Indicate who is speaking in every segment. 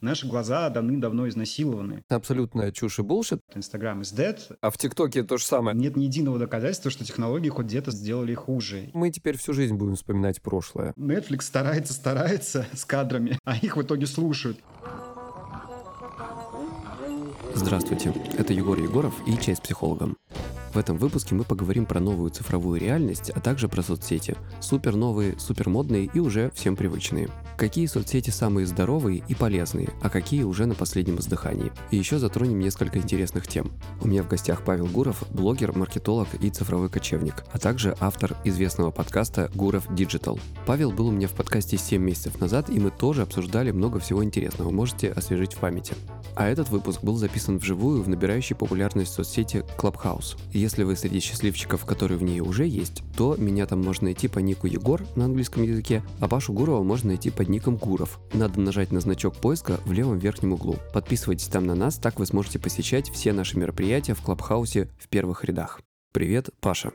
Speaker 1: Наши глаза давным-давно изнасилованы.
Speaker 2: Абсолютная чушь и булшит.
Speaker 1: Инстаграм is dead.
Speaker 2: А в ТикТоке то же самое.
Speaker 1: Нет ни единого доказательства, что технологии хоть где-то сделали хуже.
Speaker 2: Мы теперь всю жизнь будем вспоминать прошлое.
Speaker 1: Netflix старается, старается с кадрами, а их в итоге слушают.
Speaker 2: Здравствуйте, это Егор Егоров и «Чай с психологом». В этом выпуске мы поговорим про новую цифровую реальность, а также про соцсети. Супер новые, супер модные и уже всем привычные. Какие соцсети самые здоровые и полезные, а какие уже на последнем издыхании. И еще затронем несколько интересных тем. У меня в гостях Павел Гуров, блогер, маркетолог и цифровой кочевник, а также автор известного подкаста «Гуров Digital». Павел был у меня в подкасте 7 месяцев назад, и мы тоже обсуждали много всего интересного, можете освежить в памяти. А этот выпуск был записан вживую в набирающей популярность соцсети Clubhouse. Если вы среди счастливчиков, которые в ней уже есть, то меня там можно найти по нику Егор на английском языке, а Пашу Гурова можно найти под ником Гуров. Надо нажать на значок поиска в левом верхнем углу. Подписывайтесь там на нас, так вы сможете посещать все наши мероприятия в Клабхаусе в первых рядах. Привет, Паша.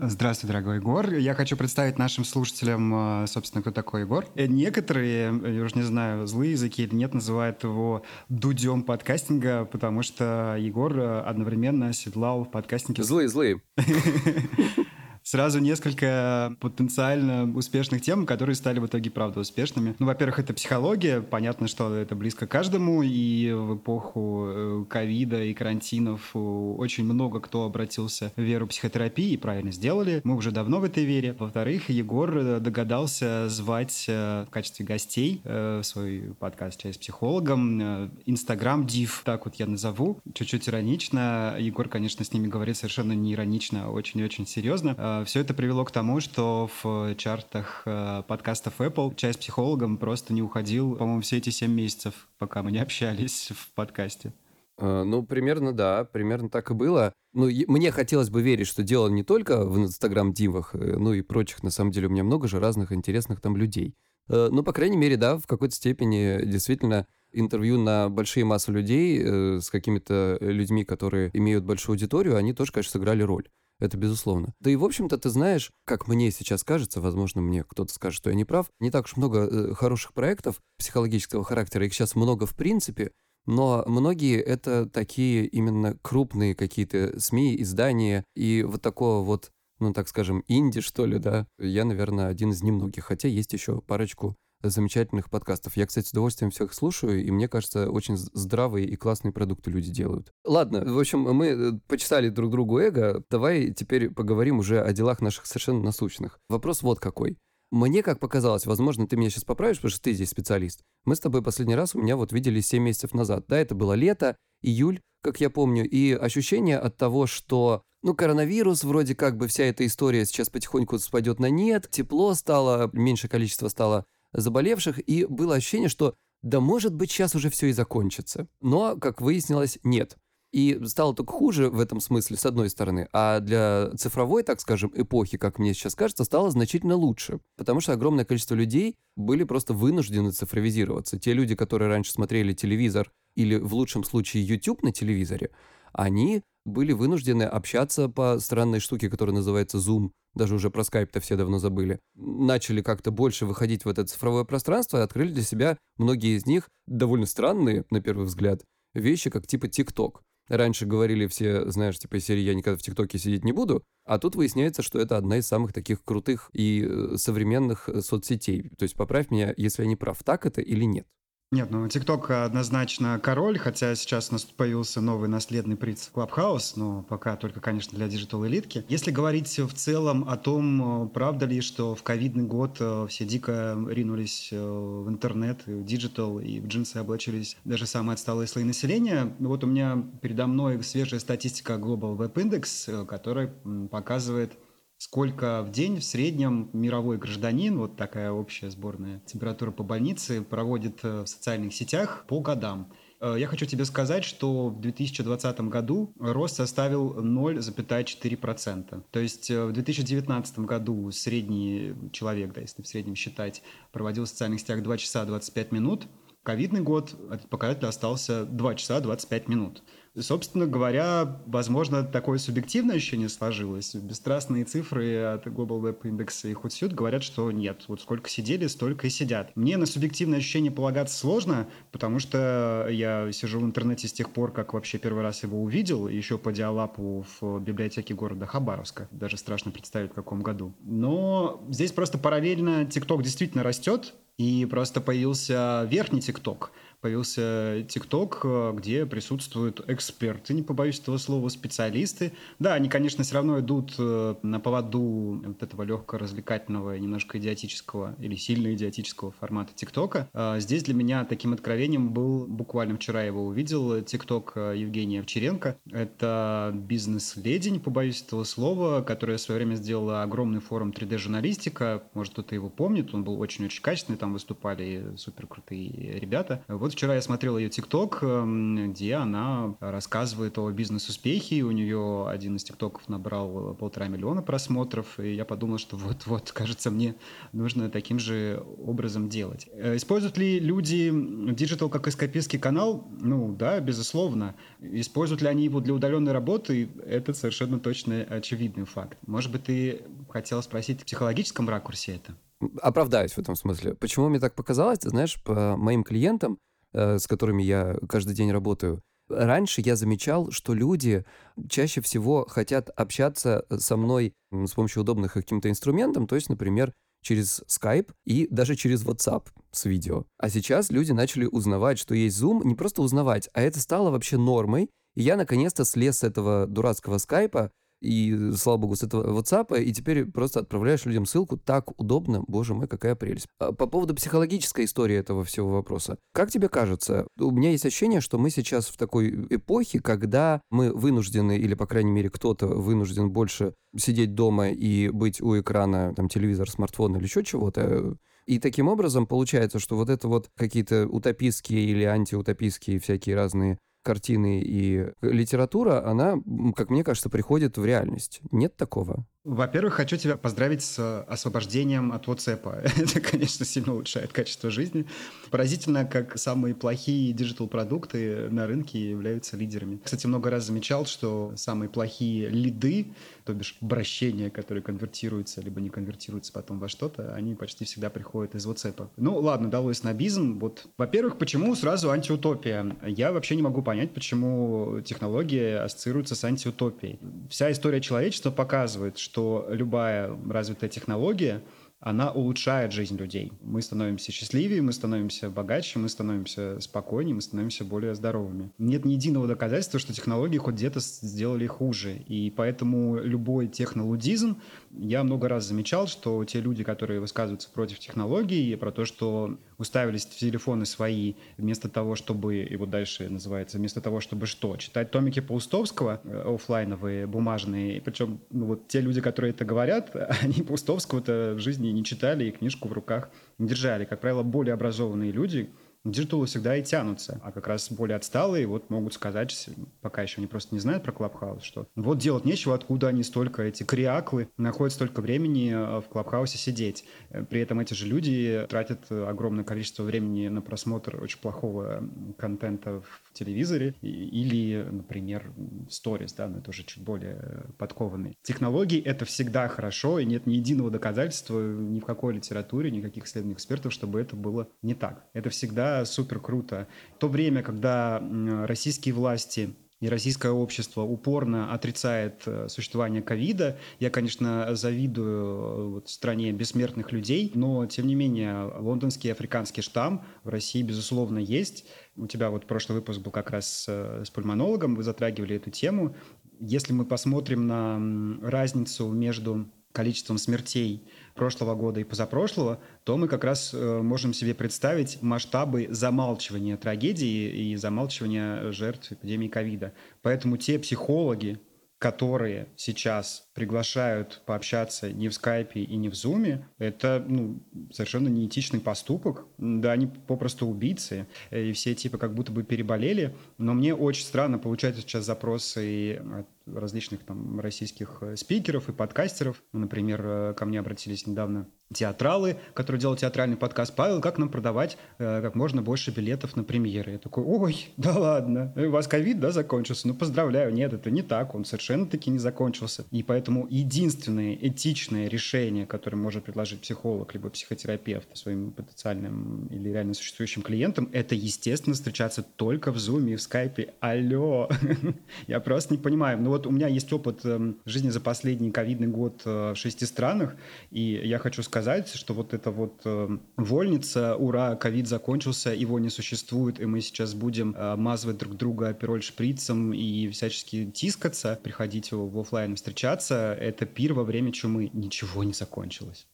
Speaker 1: Здравствуй, дорогой Егор. Я хочу представить нашим слушателям, э, собственно, кто такой Егор. Э, некоторые, э, я уже не знаю, злые языки или нет, называют его дудем подкастинга, потому что Егор одновременно седлал в подкастинге...
Speaker 2: Злые, злые.
Speaker 1: сразу несколько потенциально успешных тем, которые стали в итоге, правда, успешными. Ну, во-первых, это психология. Понятно, что это близко каждому. И в эпоху э, ковида и карантинов э, очень много кто обратился в веру психотерапии и правильно сделали. Мы уже давно в этой вере. Во-вторых, Егор э, догадался звать в качестве гостей в свой подкаст «Чай с психологом» Инстаграм Див, так вот я назову. Чуть-чуть иронично. Егор, конечно, с ними говорит совершенно не иронично, а очень-очень серьезно все это привело к тому, что в чартах э, подкастов Apple «Чай с психологом» просто не уходил, по-моему, все эти 7 месяцев, пока мы не общались в подкасте.
Speaker 2: Э, ну, примерно, да, примерно так и было. Ну, мне хотелось бы верить, что дело не только в Инстаграм-дивах, э, ну и прочих, на самом деле, у меня много же разных интересных там людей. Ну, по крайней мере, да, в какой-то степени действительно интервью на большие массы людей с какими-то людьми, которые имеют большую аудиторию, они тоже, конечно, сыграли роль. Это безусловно. Да и, в общем-то, ты знаешь, как мне сейчас кажется, возможно, мне кто-то скажет, что я не прав, не так уж много э, хороших проектов психологического характера, их сейчас много в принципе, но многие это такие именно крупные какие-то СМИ, издания, и вот такого вот, ну, так скажем, инди, что ли, да, я, наверное, один из немногих, хотя есть еще парочку замечательных подкастов. Я, кстати, с удовольствием всех слушаю, и мне кажется, очень здравые и классные продукты люди делают. Ладно, в общем, мы э, почитали друг другу эго. Давай теперь поговорим уже о делах наших совершенно насущных. Вопрос вот какой. Мне как показалось, возможно, ты меня сейчас поправишь, потому что ты здесь специалист. Мы с тобой последний раз у меня вот видели 7 месяцев назад. Да, это было лето, июль, как я помню, и ощущение от того, что ну, коронавирус, вроде как бы вся эта история сейчас потихоньку спадет на нет, тепло стало, меньше количество стало заболевших, и было ощущение, что да может быть сейчас уже все и закончится. Но, как выяснилось, нет. И стало только хуже в этом смысле, с одной стороны, а для цифровой, так скажем, эпохи, как мне сейчас кажется, стало значительно лучше. Потому что огромное количество людей были просто вынуждены цифровизироваться. Те люди, которые раньше смотрели телевизор или в лучшем случае YouTube на телевизоре, они были вынуждены общаться по странной штуке, которая называется Zoom. Даже уже про Skype-то все давно забыли. Начали как-то больше выходить в это цифровое пространство и открыли для себя многие из них довольно странные, на первый взгляд, вещи, как типа TikTok. Раньше говорили все, знаешь, типа серии «я никогда в TikTok'е сидеть не буду», а тут выясняется, что это одна из самых таких крутых и э, современных э, соцсетей. То есть поправь меня, если я не прав, так это или нет.
Speaker 1: Нет, ну TikTok однозначно король, хотя сейчас у нас появился новый наследный принц Clubhouse, но пока только, конечно, для digital -элитки. Если говорить в целом о том, правда ли, что в ковидный год э, все дико ринулись э, в интернет, в digital и в джинсы облачились даже самые отсталые слои населения, вот у меня передо мной свежая статистика Global Web Index, э, которая показывает сколько в день в среднем мировой гражданин, вот такая общая сборная температура по больнице, проводит э, в социальных сетях по годам. Э, я хочу тебе сказать, что в 2020 году рост составил 0,4%. То есть э, в 2019 году средний человек, да, если в среднем считать, проводил в социальных сетях 2 часа 25 минут – ковидный год этот показатель остался 2 часа 25 минут. Собственно говоря, возможно, такое субъективное ощущение сложилось. Бесстрастные цифры от Global Web Index и Hootsuite говорят, что нет, вот сколько сидели, столько и сидят. Мне на субъективное ощущение полагаться сложно, потому что я сижу в интернете с тех пор, как вообще первый раз его увидел, еще по диалапу в библиотеке города Хабаровска. Даже страшно представить, в каком году. Но здесь просто параллельно TikTok действительно растет, и просто появился верхний TikTok – появился ТикТок, э, где присутствуют эксперты, не побоюсь этого слова, специалисты. Да, они, конечно, все равно идут э, на поводу вот этого легкого развлекательного, немножко идиотического или сильно идиотического формата ТикТока. А здесь для меня таким откровением был, буквально вчера я его увидел, ТикТок э, Евгения Овчаренко. Это бизнес-леди, не побоюсь этого слова, которая в свое время сделала огромный форум 3D-журналистика. Может, кто-то его помнит, он был очень-очень качественный, там выступали супер крутые ребята. Вот вот вчера я смотрел ее ТикТок, эм, где она рассказывает о бизнес-успехе. У нее один из ТикТоков набрал полтора миллиона просмотров, и я подумал, что вот-вот, кажется, мне нужно таким же образом делать. Э, используют ли люди digital как эскапистский канал? Ну да, безусловно. Используют ли они его для удаленной работы? Это совершенно точно очевидный факт. Может быть, ты хотел спросить в психологическом ракурсе это?
Speaker 2: Оправдаюсь в этом смысле. Почему мне так показалось? Ты знаешь, по моим клиентам с которыми я каждый день работаю, раньше я замечал, что люди чаще всего хотят общаться со мной с помощью удобных каким-то инструментом, то есть, например, через Skype и даже через WhatsApp с видео. А сейчас люди начали узнавать, что есть Zoom, не просто узнавать, а это стало вообще нормой, и я наконец-то слез с этого дурацкого скайпа, и, слава богу, с этого WhatsApp, и теперь просто отправляешь людям ссылку. Так удобно, боже мой, какая прелесть. А по поводу психологической истории этого всего вопроса. Как тебе кажется, у меня есть ощущение, что мы сейчас в такой эпохе, когда мы вынуждены, или, по крайней мере, кто-то вынужден больше сидеть дома и быть у экрана, там, телевизор, смартфон или еще чего-то, и таким образом получается, что вот это вот какие-то утопистские или антиутопистские всякие разные картины и литература, она, как мне кажется, приходит в реальность. Нет такого?
Speaker 1: Во-первых, хочу тебя поздравить с освобождением от WhatsApp. Это, конечно, сильно улучшает качество жизни. Поразительно, как самые плохие диджитал-продукты на рынке являются лидерами. Кстати, много раз замечал, что самые плохие лиды, то бишь обращения, которые конвертируются, либо не конвертируются потом во что-то, они почти всегда приходят из WhatsApp. Ну, ладно, далось снобизм. Вот, во-первых, почему сразу антиутопия? Я вообще не могу понять, почему технологии ассоциируются с антиутопией. Вся история человечества показывает, что что любая развитая технология — она улучшает жизнь людей. Мы становимся счастливее, мы становимся богаче, мы становимся спокойнее, мы становимся более здоровыми. Нет ни единого доказательства, что технологии хоть где-то сделали хуже. И поэтому любой технолудизм, я много раз замечал, что те люди, которые высказываются против технологий, про то, что уставились в телефоны свои, вместо того, чтобы, и вот дальше называется, вместо того, чтобы что? Читать томики Паустовского, э, офлайновые, бумажные. Причем ну, вот те люди, которые это говорят, они Паустовского-то в жизни не читали и книжку в руках не держали. Как правило, более образованные люди диджиталу всегда и тянутся, а как раз более отсталые вот могут сказать, пока еще они просто не знают про Клабхаус, что вот делать нечего, откуда они столько, эти креаклы, находят столько времени э, в Клабхаусе сидеть. Э, при этом эти же люди тратят огромное количество времени на просмотр очень плохого контента в телевизоре или, например, сторис, да, но это уже чуть более подкованные. Технологии — это всегда хорошо, и нет ни единого доказательства ни в какой литературе, никаких исследований экспертов, чтобы это было не так. Это всегда супер круто. В то время, когда российские власти и российское общество упорно отрицает э, существование ковида. Я, конечно, завидую э, вот, стране бессмертных людей, но, тем не менее, лондонский африканский штамм в России, безусловно, есть. У тебя вот прошлый выпуск был как раз с, с пульмонологом, вы затрагивали эту тему. Если мы посмотрим на разницу между количеством смертей прошлого года и позапрошлого, то мы как раз э, можем себе представить масштабы замалчивания трагедии и замалчивания жертв эпидемии ковида. Поэтому те психологи, которые сейчас приглашают пообщаться не в скайпе и не в зуме, это ну, совершенно неэтичный поступок. Да, они попросту убийцы, и все типа как будто бы переболели. Но мне очень странно получать сейчас запросы от различных там российских э, спикеров и подкастеров. Например, э, ко мне обратились недавно театралы, которые делают театральный подкаст. Павел, как нам продавать э, как можно больше билетов на премьеры? Я такой, ой, да ладно, у вас ковид, да, закончился? Ну, поздравляю, нет, это не так, он совершенно таки не закончился. И поэтому единственное этичное решение, которое может предложить психолог либо психотерапевт своим потенциальным или реально существующим клиентам, это, естественно, встречаться только в Zoom и в Skype. Алло! Я просто не понимаю. Ну вот у меня есть опыт эм, жизни за последний ковидный год э, в шести странах, и я хочу сказать, что вот эта вот э, вольница, ура, ковид закончился, его не существует, и мы сейчас будем э, мазывать друг друга пироль шприцем и всячески тискаться, приходить в офлайн встречаться, это пир во время чумы. Ничего не закончилось.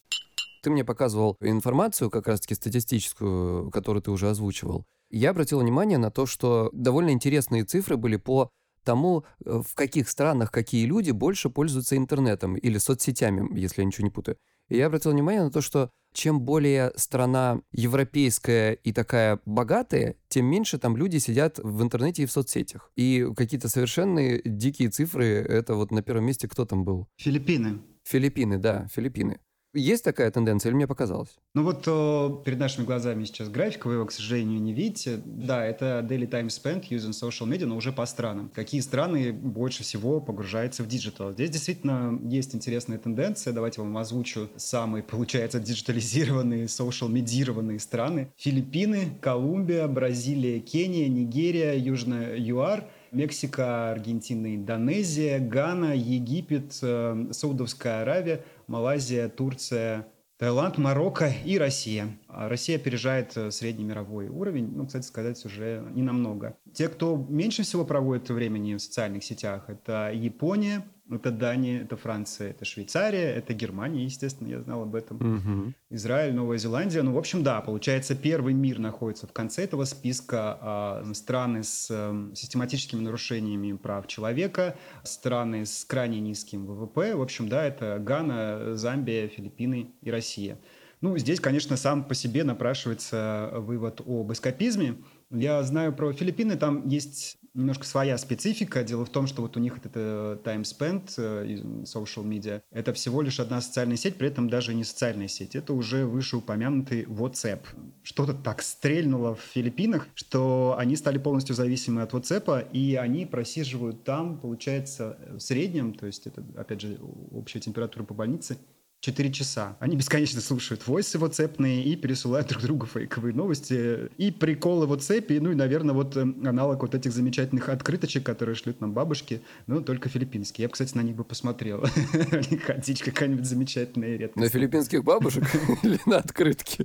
Speaker 2: Ты мне показывал информацию, как раз-таки статистическую, которую ты уже озвучивал. Я обратил внимание на то, что довольно интересные цифры были по тому, э, в каких странах какие люди больше пользуются интернетом или соцсетями, если я ничего не путаю. И я обратил внимание на то, что чем более страна европейская и такая богатая, тем меньше там люди сидят в интернете и в соцсетях. И какие-то совершенные дикие цифры, это вот на первом месте кто там был?
Speaker 1: Филиппины.
Speaker 2: Филиппины, да, Филиппины. Есть такая тенденция или мне показалось?
Speaker 1: Ну вот о, перед нашими глазами сейчас график, вы его, к сожалению, не видите. Да, это daily time spent using social media, но уже по странам. Какие страны больше всего погружаются в диджитал? Здесь действительно есть интересная тенденция. Давайте вам озвучу самые, получается, диджитализированные, social-медированные страны. Филиппины, Колумбия, Бразилия, Кения, Нигерия, Южная ЮАР – Мексика, Аргентина, Индонезия, Гана, Египет, э, Саудовская Аравия, Малайзия, Турция, Таиланд, Марокко и Россия. А Россия опережает э, средний мировой уровень, ну, кстати сказать, уже не намного. Те, кто меньше всего проводит времени в социальных сетях, это Япония, это Дания, это Франция, это Швейцария, это Германия, естественно, я знал об этом.
Speaker 2: Угу.
Speaker 1: Израиль, Новая Зеландия. Ну, в общем, да, получается, первый мир находится в конце этого списка. А страны с э, систематическими нарушениями прав человека, страны с крайне низким ВВП. В общем, да, это Гана, Замбия, Филиппины и Россия. Ну, здесь, конечно, сам по себе напрашивается вывод об эскапизме. Я знаю про Филиппины, там есть немножко своя специфика. Дело в том, что вот у них это time spent, э, social media, это всего лишь одна социальная сеть, при этом даже не социальная сеть. Это уже вышеупомянутый WhatsApp. Что-то так стрельнуло в Филиппинах, что они стали полностью зависимы от WhatsApp, и они просиживают там, получается, в среднем, то есть это, опять же, общая температура по больнице, 4 часа. Они бесконечно слушают войсы ватсэпные и пересылают друг другу фейковые новости. И приколы в WhatsApp, ну и, наверное, вот эм, аналог вот этих замечательных открыточек, которые шлют нам бабушки, но только филиппинские. Я бы, кстати, на них бы посмотрел. Ходить какая-нибудь замечательная редкость.
Speaker 2: На филиппинских бабушек или на открытки?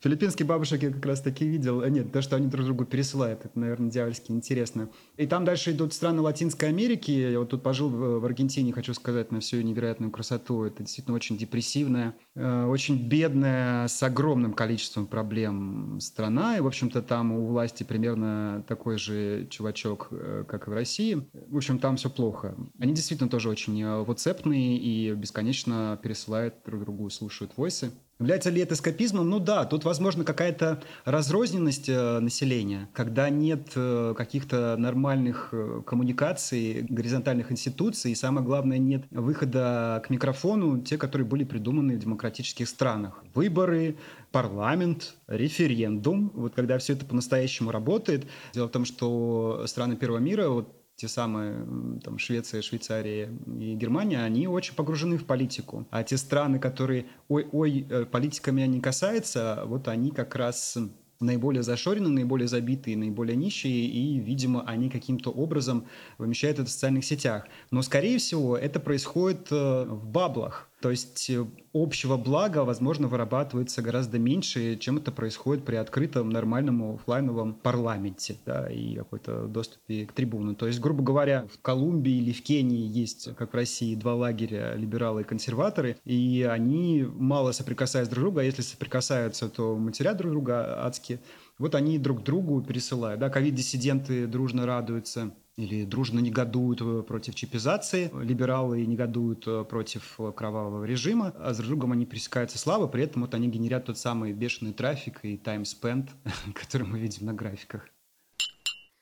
Speaker 1: Филиппинские бабушек я как раз таки видел. А нет, то, что они друг другу пересылают, это, наверное, дьявольски интересно. И там дальше идут страны Латинской Америки. Я вот тут пожил в Аргентине, хочу сказать, на всю невероятную красоту. Это действительно очень очень депрессивная, э, очень бедная, с огромным количеством проблем страна. И, в общем-то, там у власти примерно такой же чувачок, э, как и в России. В общем, там все плохо. Они действительно тоже очень ватсэпные и бесконечно пересылают друг другу, слушают войсы. Является ли это эскапизмом? Ну да, тут, возможно, какая-то разрозненность э, населения, когда нет э, каких-то нормальных э, коммуникаций, горизонтальных институций, и самое главное, нет выхода к микрофону, те, которые были придуманы в демократических странах. Выборы, парламент, референдум, вот когда все это по-настоящему работает. Дело в том, что страны первого мира, вот те самые там, Швеция, Швейцария и Германия, они очень погружены в политику. А те страны, которые ой-ой, э, политиками они касаются, вот они как раз наиболее зашорены, наиболее забитые, наиболее нищие, и, видимо, они каким-то образом вымещают это в социальных сетях. Но, скорее всего, это происходит э, в баблах. То есть э, общего блага, возможно, вырабатывается гораздо меньше, чем это происходит при открытом нормальном офлайновом парламенте да, и какой-то доступе к трибуну. То есть, грубо говоря, в Колумбии или в Кении есть, как в России, два лагеря, либералы и консерваторы, и они мало соприкасаются друг с другом, а если соприкасаются, то матерят друг друга адски. Вот они друг другу пересылают. Да, ковид-диссиденты дружно радуются или дружно негодуют э, против чипизации, либералы негодуют э, против кровавого режима, а с другом они пересекаются слабо, при этом вот они генерят тот самый бешеный трафик и time spent, который мы видим на графиках.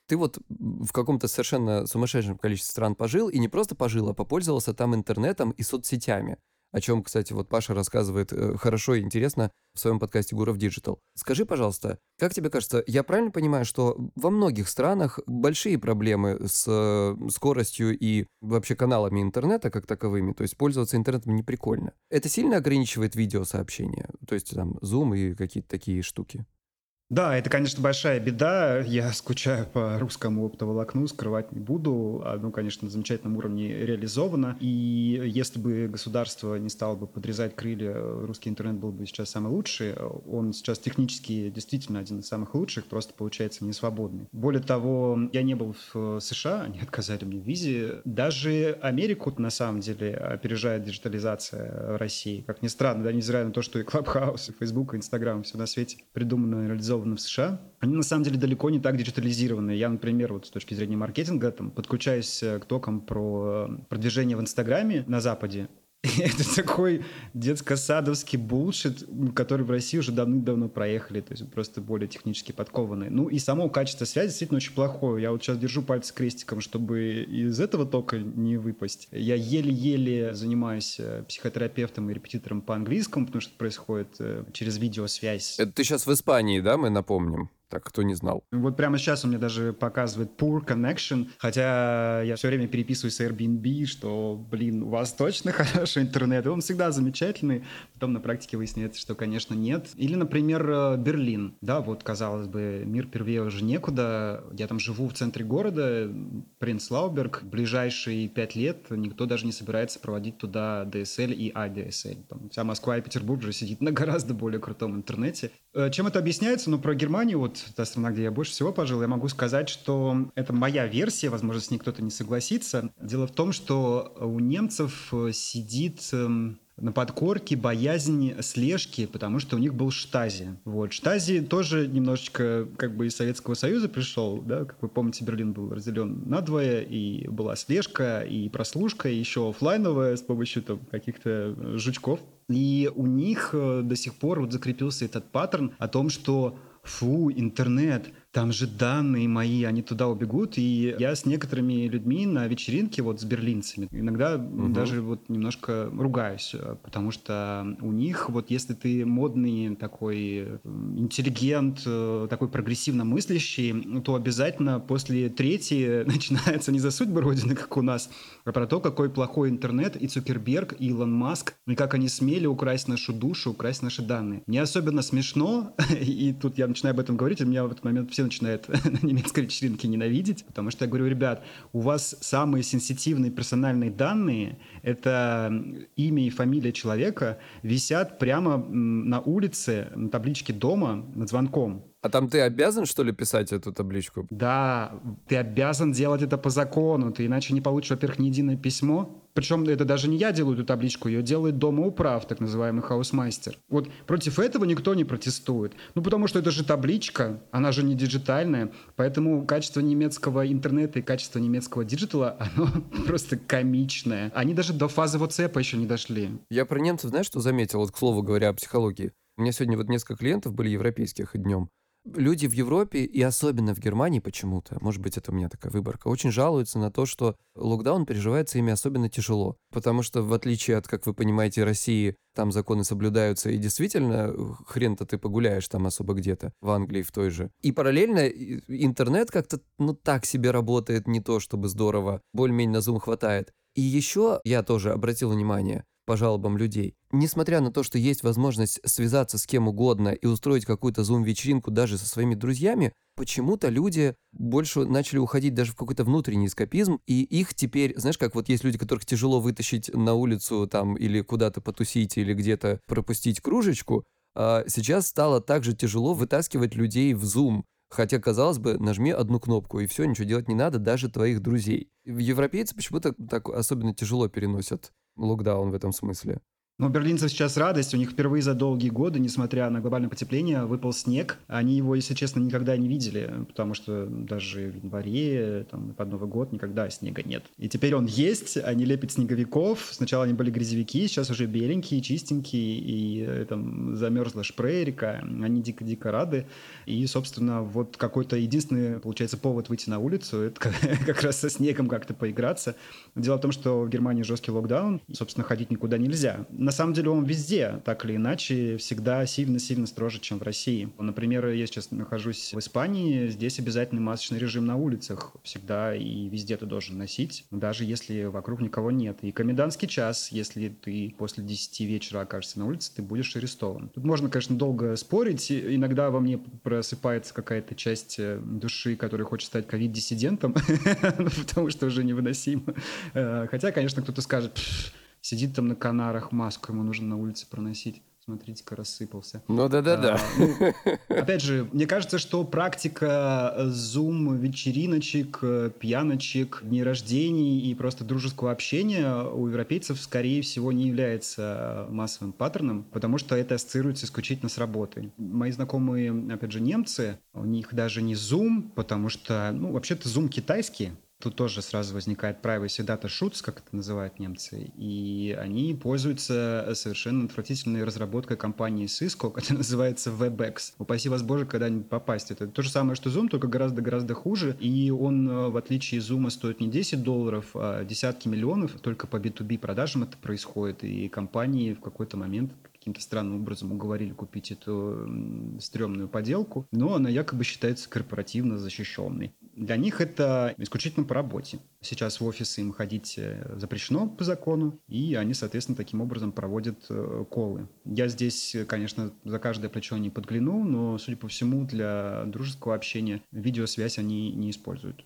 Speaker 2: Ты вот в каком-то совершенно сумасшедшем количестве стран пожил, и не просто пожил, а попользовался там интернетом и соцсетями о чем, кстати, вот Паша рассказывает э, хорошо и интересно в своем подкасте «Гуров Digital. Скажи, пожалуйста, как тебе кажется, я правильно понимаю, что во многих странах большие проблемы с э, скоростью и вообще каналами интернета как таковыми, то есть пользоваться интернетом не прикольно. Это сильно ограничивает видеосообщение, то есть там Zoom и какие-то такие штуки?
Speaker 1: Да, это, конечно, большая беда. Я скучаю по русскому оптоволокну, скрывать не буду. Оно, конечно, на замечательном уровне реализовано. И если бы государство не стало бы подрезать крылья, русский интернет был бы сейчас самый лучший. Он сейчас технически действительно один из самых лучших, просто получается не свободный. Более того, я не был в США, они отказали мне в визе. Даже Америку, на самом деле, опережает диджитализация России. Как ни странно, да, невзирая на то, что и Клабхаус, и Фейсбук, и Инстаграм, все на свете придумано и реализовано реализованы в США, они на самом деле далеко не так диджитализированы. Я, например, вот с точки зрения маркетинга, там, подключаюсь к talk ам про продвижение в Инстаграме на Западе, это такой детско-садовский булшит, который в России уже давным-давно проехали, то есть просто более технически подкованные. Ну и само качество связи действительно очень плохое. Я вот сейчас держу пальцы крестиком, чтобы из этого тока не выпасть. Я еле-еле занимаюсь э, психотерапевтом и репетитором по английскому, потому что это происходит э, через видеосвязь.
Speaker 2: Это ты сейчас в Испании, да, мы напомним? Так, кто не знал.
Speaker 1: Вот прямо сейчас у меня даже показывает poor connection, хотя я все время переписываюсь с Airbnb, что, блин, у вас точно хороший интернет, и он всегда замечательный. Потом на практике выясняется, что, конечно, нет. Или, например, э, Берлин. Да, вот, казалось бы, мир первее уже некуда. Я там живу в центре города, Принц Лауберг. Ближайшие пять лет никто даже не собирается проводить туда DSL и ADSL. Там вся Москва и Петербург уже сидит на гораздо более крутом интернете. Э, чем это объясняется? Ну, про Германию, вот та страна, где я больше всего пожил, я могу сказать, что это моя версия, возможно, с ней кто-то не согласится. Дело в том, что у немцев э, сидит эм, на подкорке боязнь слежки, потому что у них был штази. Вот. Штази тоже немножечко как бы из Советского Союза пришел, да, как вы помните, Берлин был разделен на двое, и была слежка, и прослушка, и еще офлайновая с помощью там каких-то жучков. И у них э, до сих пор вот закрепился этот паттерн о том, что фу, интернет, там же данные мои, они туда убегут. И я с некоторыми людьми на вечеринке, вот с берлинцами, иногда угу. даже вот немножко ругаюсь, потому что у них, вот если ты модный такой интеллигент, такой прогрессивно мыслящий, то обязательно после третьей начинается не за судьбы Родины, как у нас, а про то, какой плохой интернет и Цукерберг, и Илон Маск, и как они смели украсть нашу душу, украсть наши данные. Мне особенно смешно, и тут я начинаю об этом говорить, и меня в этот момент все все начинают на немецкой вечеринке ненавидеть, потому что я говорю, ребят, у вас самые сенситивные персональные данные, это имя и фамилия человека, висят прямо на улице, на табличке дома над звонком.
Speaker 2: А там ты обязан, что ли, писать эту табличку?
Speaker 1: Да, ты обязан делать это по закону, ты иначе не получишь, во-первых, ни единое письмо. Причем это даже не я делаю эту табличку, ее делает домоуправ, так называемый Hausmeister. Вот против этого никто не протестует. Ну, потому что это же табличка, она же не диджитальная, поэтому качество немецкого интернета и качество немецкого диджитала, оно просто комичное. Они даже до фазы WhatsApp еще не дошли.
Speaker 2: Я про немцев, знаешь, что заметил, вот к слову говоря о психологии? У меня сегодня вот несколько клиентов были европейских днем. Люди в Европе и особенно в Германии почему-то, может быть, это у меня такая выборка, очень жалуются на то, что локдаун переживается ими особенно тяжело. Потому что, в отличие от, как вы понимаете, России, там законы соблюдаются, и действительно, хрен-то ты погуляешь там особо где-то, в Англии в той же. И параллельно интернет как-то, ну, так себе работает, не то чтобы здорово, более-менее на Zoom хватает. И еще я тоже обратил внимание, по жалобам людей. Несмотря на то, что есть возможность связаться с кем угодно и устроить какую-то зум-вечеринку даже со своими друзьями, почему-то люди больше начали уходить даже в какой-то внутренний эскапизм, и их теперь, знаешь, как вот есть люди, которых тяжело вытащить на улицу там или куда-то потусить, или где-то пропустить кружечку, а сейчас стало также тяжело вытаскивать людей в Zoom, Хотя, казалось бы, нажми одну кнопку, и все, ничего делать не надо, даже твоих друзей. Европейцы почему-то так особенно тяжело переносят локдаун в этом смысле.
Speaker 1: У берлинцев сейчас радость, у них впервые за долгие годы, несмотря на глобальное потепление, выпал снег. Они его, если честно, никогда не видели, потому что даже в январе, там, под Новый год никогда снега нет. И теперь он есть, они лепят снеговиков. Сначала они были грязевики, сейчас уже беленькие, чистенькие, и э, там замерзла шпрейрика. Они дико-дико рады. И, собственно, вот какой-то единственный, получается, повод выйти на улицу, это как раз со снегом как-то поиграться. Дело в том, что в Германии жесткий локдаун, собственно, ходить никуда нельзя. На самом деле он везде, так или иначе, всегда сильно-сильно строже, чем в России. Например, я сейчас нахожусь в Испании, здесь обязательный масочный режим на улицах всегда, и везде ты должен носить, даже если вокруг никого нет. И комендантский час, если ты после 10 вечера окажешься на улице, ты будешь арестован. Тут можно, конечно, долго спорить. Иногда во мне просыпается какая-то часть э, души, которая хочет стать ковид-диссидентом, потому что уже невыносимо. Э, хотя, конечно, кто-то скажет, сидит там на Канарах, маску ему нужно на улице проносить смотрите-ка, рассыпался.
Speaker 2: Ну да-да-да. А,
Speaker 1: ну, опять же, мне кажется, что практика зум э, вечериночек, э, пьяночек, дней рождений и просто дружеского общения у европейцев, скорее всего, не является массовым паттерном, потому что это ассоциируется исключительно с работой. Мои знакомые, опять же, немцы, у них даже не зум, потому что, ну, вообще-то зум китайский, Тут тоже сразу возникает privacy data shoots, как это называют немцы, и они пользуются совершенно отвратительной разработкой компании Cisco, которая называется WebEx. Упаси вас боже, когда-нибудь попасть. Это то же самое, что Zoom, только гораздо-гораздо хуже, и он, э, в отличие Zoom, стоит не 10 долларов, а десятки миллионов, только по B2B продажам это происходит, и компании в какой-то момент каким-то странным образом уговорили купить эту стрёмную поделку, но она якобы считается корпоративно защищенной. Для них это исключительно по работе. Сейчас в офисы им ходить э, запрещено по закону, и они, соответственно, таким образом проводят э, колы. Я здесь, конечно, за каждое плечо не подгляну, но, судя по всему, для дружеского общения видеосвязь они не используют.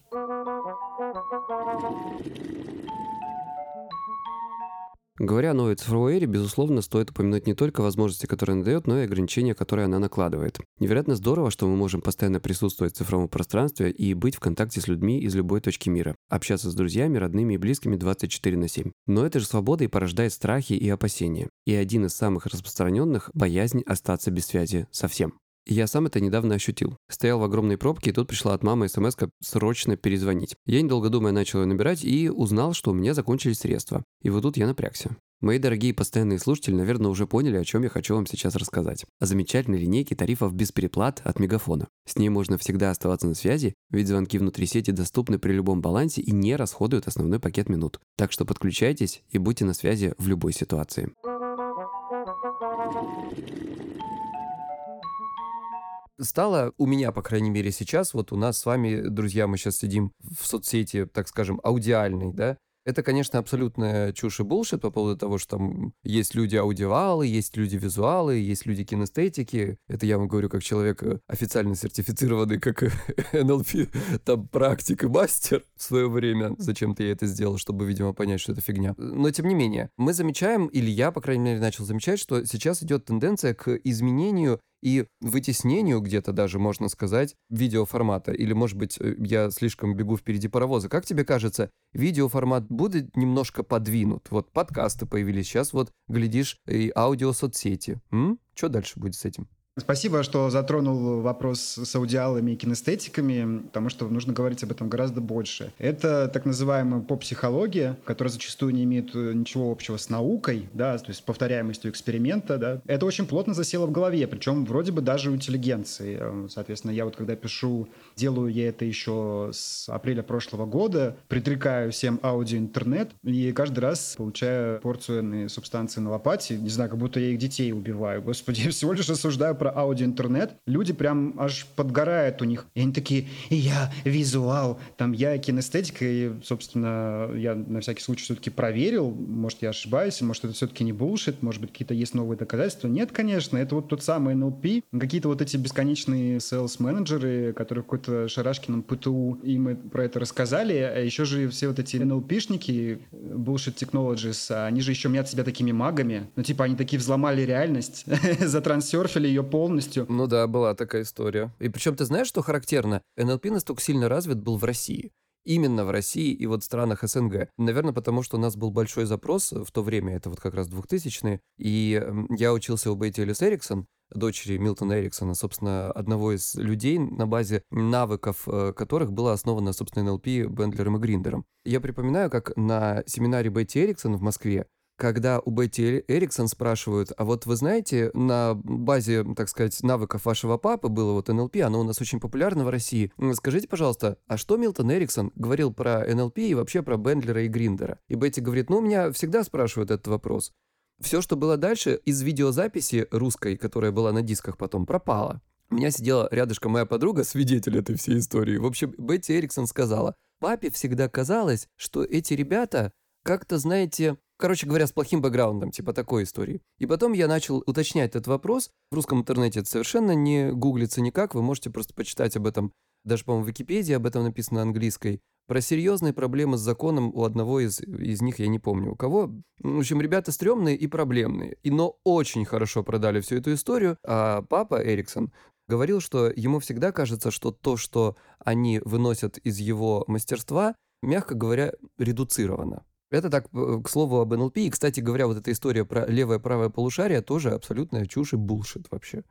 Speaker 2: Говоря о новой цифровой эре, безусловно, стоит упомянуть не только возможности, которые она дает, но и ограничения, которые она накладывает. Невероятно здорово, что мы можем постоянно присутствовать в цифровом пространстве и быть в контакте с людьми из любой точки мира, общаться с друзьями, родными и близкими 24 на 7. Но эта же свобода и порождает страхи и опасения. И один из самых распространенных – боязнь остаться без связи совсем. Я сам это недавно ощутил. Стоял в огромной пробке, и тут пришла от мамы смс срочно перезвонить. Я, недолго думая, начал ее набирать и узнал, что у меня закончились средства. И вот тут я напрягся. Мои дорогие постоянные слушатели, наверное, уже поняли, о чем я хочу вам сейчас рассказать. О замечательной линейке тарифов без переплат от Мегафона. С ней можно всегда оставаться на связи, ведь звонки внутри сети доступны при любом балансе и не расходуют основной пакет минут. Так что подключайтесь и будьте на связи в любой ситуации. Стало у меня, по крайней мере, сейчас, вот у нас с вами, друзья, мы сейчас сидим в соцсети, так скажем, аудиальной, да, это, конечно, абсолютная чушь и булшит по поводу того, что там есть люди аудиалы, есть люди визуалы, есть люди кинестетики. Это я вам говорю как человек э, официально сертифицированный как НЛП, там практик и мастер в свое время. Зачем-то я это сделал, чтобы, видимо, понять, что это фигня. Но, тем не менее, мы замечаем, или я, по крайней мере, начал замечать, что сейчас идет тенденция к изменению и вытеснению где-то даже, можно сказать, видеоформата. Или, может быть, э, я слишком бегу впереди паровоза. Как тебе кажется, видеоформат будет немножко подвинут? Вот подкасты появились сейчас, вот, глядишь, и аудиосоцсети. М? Что дальше будет с этим?
Speaker 1: Спасибо, что затронул вопрос с аудиалами и кинестетиками, потому что нужно говорить об этом гораздо больше. Это так называемая поп-психология, которая зачастую не имеет э, ничего общего с наукой, да, то есть повторяемостью эксперимента, да. Это очень плотно засело в голове, причем вроде бы даже у интеллигенции. Э, соответственно, я вот когда пишу, делаю я это еще с апреля прошлого года, предрекаю всем аудио-интернет, и каждый раз получаю порцию субстанции на лопате, не знаю, как будто я их детей убиваю. Господи, я всего лишь осуждаю про аудио-интернет, люди прям аж подгорают у них. И они такие, я визуал, там я кинестетика, и, собственно, я на всякий случай все-таки проверил, может, я ошибаюсь, может, это все-таки не булшит, может быть, какие-то есть новые доказательства. Нет, конечно, это вот тот самый NLP, какие-то вот эти бесконечные sales-менеджеры, которые в какой-то шарашкином ПТУ им про это рассказали, а еще же все вот эти NLP-шники, bullshit technologies, они же еще мнят себя такими магами, ну, типа, они такие взломали реальность, затрансерфили ее полностью.
Speaker 2: Ну да, была такая история. И причем ты знаешь, что характерно? НЛП настолько сильно развит был в России. именно в России и вот странах СНГ. Наверное, потому что у нас был большой запрос в то время, это вот как раз 2000-е, и я учился у Бетти Элис Эриксон, дочери Милтона Эриксона, собственно, одного из людей, на базе навыков э, которых было основано, собственно, НЛП Бендлером и Гриндером. Я припоминаю, как на семинаре Бетти Эриксон в Москве когда у Бетти Эриксон спрашивают, а вот вы знаете, на базе, так сказать, навыков вашего папы было вот НЛП, оно у нас очень популярно в России. Скажите, пожалуйста, а что Милтон Эриксон говорил про НЛП и вообще про Бендлера и Гриндера? И Бетти говорит, ну, меня всегда спрашивают этот вопрос. Все, что было дальше, из видеозаписи русской, которая была на дисках потом, пропало. У меня сидела рядышком моя подруга, свидетель этой всей истории. В общем, Бетти Эриксон сказала, папе всегда казалось, что эти ребята как-то, знаете, короче говоря, с плохим бэкграундом, типа такой истории. И потом я начал уточнять этот вопрос. В русском интернете это совершенно не гуглится никак, вы можете просто почитать об этом. Даже, по-моему, в Википедии об этом написано английской. Про серьезные проблемы с законом у одного из, из них, я не помню у кого. В общем, ребята стрёмные и проблемные. И, но очень хорошо продали всю эту историю. А папа Эриксон говорил, что ему всегда кажется, что то, что они выносят из его мастерства, мягко говоря, редуцировано. Это так, э, к слову об НЛП. И, кстати говоря, вот эта история про левое-правое полушарие тоже абсолютная чушь и булшит вообще.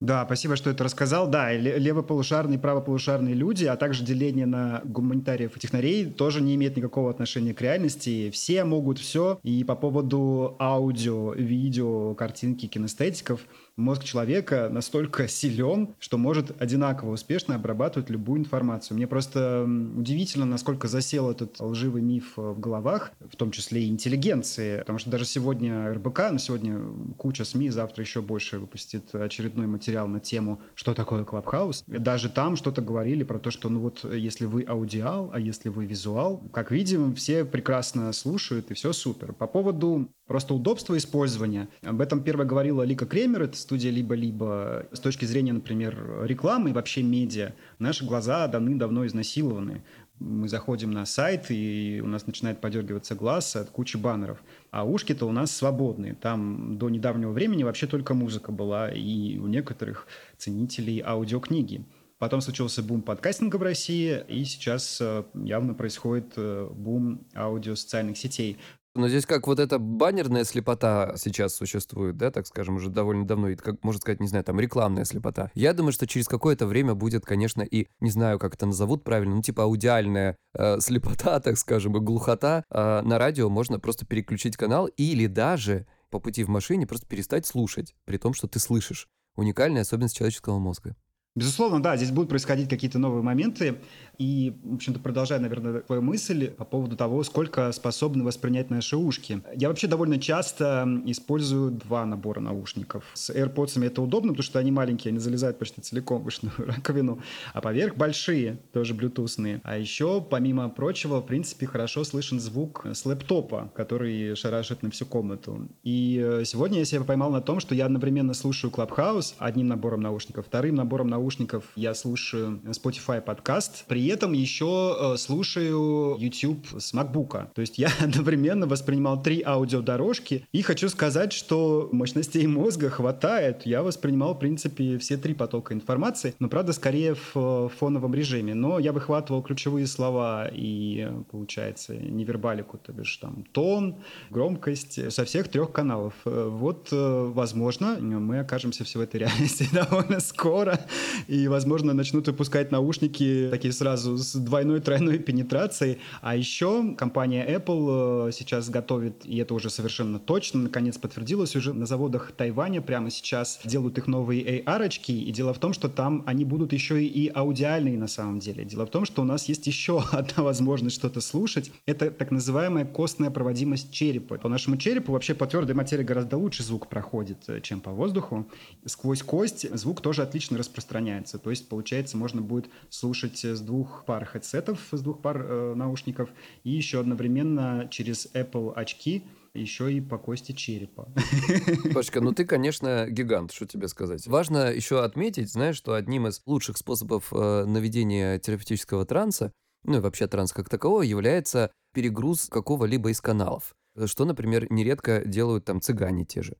Speaker 1: Да, спасибо, что это рассказал. Да, левополушарные и правополушарные люди, а также деление на гуманитариев и технарей тоже не имеет никакого отношения к реальности. Все могут все. И по поводу аудио, видео, картинки, кинестетиков – мозг человека настолько силен, что может одинаково успешно обрабатывать любую информацию. Мне просто удивительно, насколько засел этот лживый миф в головах, в том числе и интеллигенции, потому что даже сегодня РБК, на сегодня куча СМИ, завтра еще больше выпустит очередной материал на тему, что такое Клабхаус. Даже там что-то говорили про то, что ну вот если вы аудиал, а если вы визуал, как видим, все прекрасно слушают и все супер. По поводу просто удобства использования, об этом первое говорила Лика Кремер, это студия «Либо-либо». С точки зрения, например, рекламы и вообще медиа, наши глаза давным-давно изнасилованы. Мы заходим на сайт, и у нас начинает подергиваться глаз от кучи баннеров. А ушки-то у нас свободные. Там до недавнего времени вообще только музыка была, и у некоторых ценителей аудиокниги. Потом случился бум подкастинга в России, и сейчас э, явно происходит э, бум аудио социальных сетей.
Speaker 2: Но здесь как вот эта баннерная слепота сейчас существует, да, так скажем, уже довольно давно, и, как можно сказать, не знаю, там рекламная слепота. Я думаю, что через какое-то время будет, конечно, и, не знаю, как это назовут правильно, ну, типа аудиальная э, слепота, так скажем, и глухота. Э, на радио можно просто переключить канал или даже по пути в машине просто перестать слушать, при том, что ты слышишь. Уникальная особенность человеческого мозга.
Speaker 1: Безусловно, да, здесь будут происходить какие-то новые моменты. И, в общем-то, продолжая, наверное, твою мысль по поводу того, сколько способны воспринять наши ушки. Я вообще довольно часто использую два набора наушников. С AirPods это удобно, потому что они маленькие, они залезают почти целиком в ушную раковину, а поверх большие, тоже блютусные. А еще, помимо прочего, в принципе, хорошо слышен звук с лэптопа, который шарашит на всю комнату. И э, сегодня я себя поймал на том, что я одновременно слушаю Clubhouse одним набором наушников, вторым набором наушников наушников я слушаю Spotify подкаст, при этом еще э, слушаю YouTube с MacBook. То есть я одновременно воспринимал три аудиодорожки и хочу сказать, что мощностей мозга хватает. Я воспринимал, в принципе, все три потока информации, но, правда, скорее в фоновом режиме. Но я выхватывал ключевые слова и, получается, невербалику, то бишь там тон, громкость со всех трех каналов. Э, вот, э, возможно, мы окажемся все в этой реальности довольно скоро и, возможно, начнут выпускать наушники такие сразу с двойной, тройной пенетрацией. А еще компания Apple э, сейчас готовит, и это уже совершенно точно, наконец подтвердилось уже на заводах Тайваня прямо сейчас делают их новые AR-очки, и дело в том, что там они будут еще и аудиальные на самом деле. Дело в том, что у нас есть еще одна возможность что-то слушать. Это так называемая костная проводимость черепа. По нашему черепу вообще по твердой материи гораздо лучше звук проходит, э, чем по воздуху. Сквозь кость звук тоже отлично распространяется меняется. То есть, получается, можно будет слушать с двух пар хедсетов, с двух пар э, наушников, и еще одновременно через Apple очки еще и по кости черепа.
Speaker 2: Пашка, ну ты, конечно, гигант, что тебе сказать. Важно еще отметить, знаешь, что одним из лучших способов э, наведения терапевтического транса, ну и вообще транс как такового, является перегруз какого-либо из каналов. Что, например, нередко делают там цыгане те же.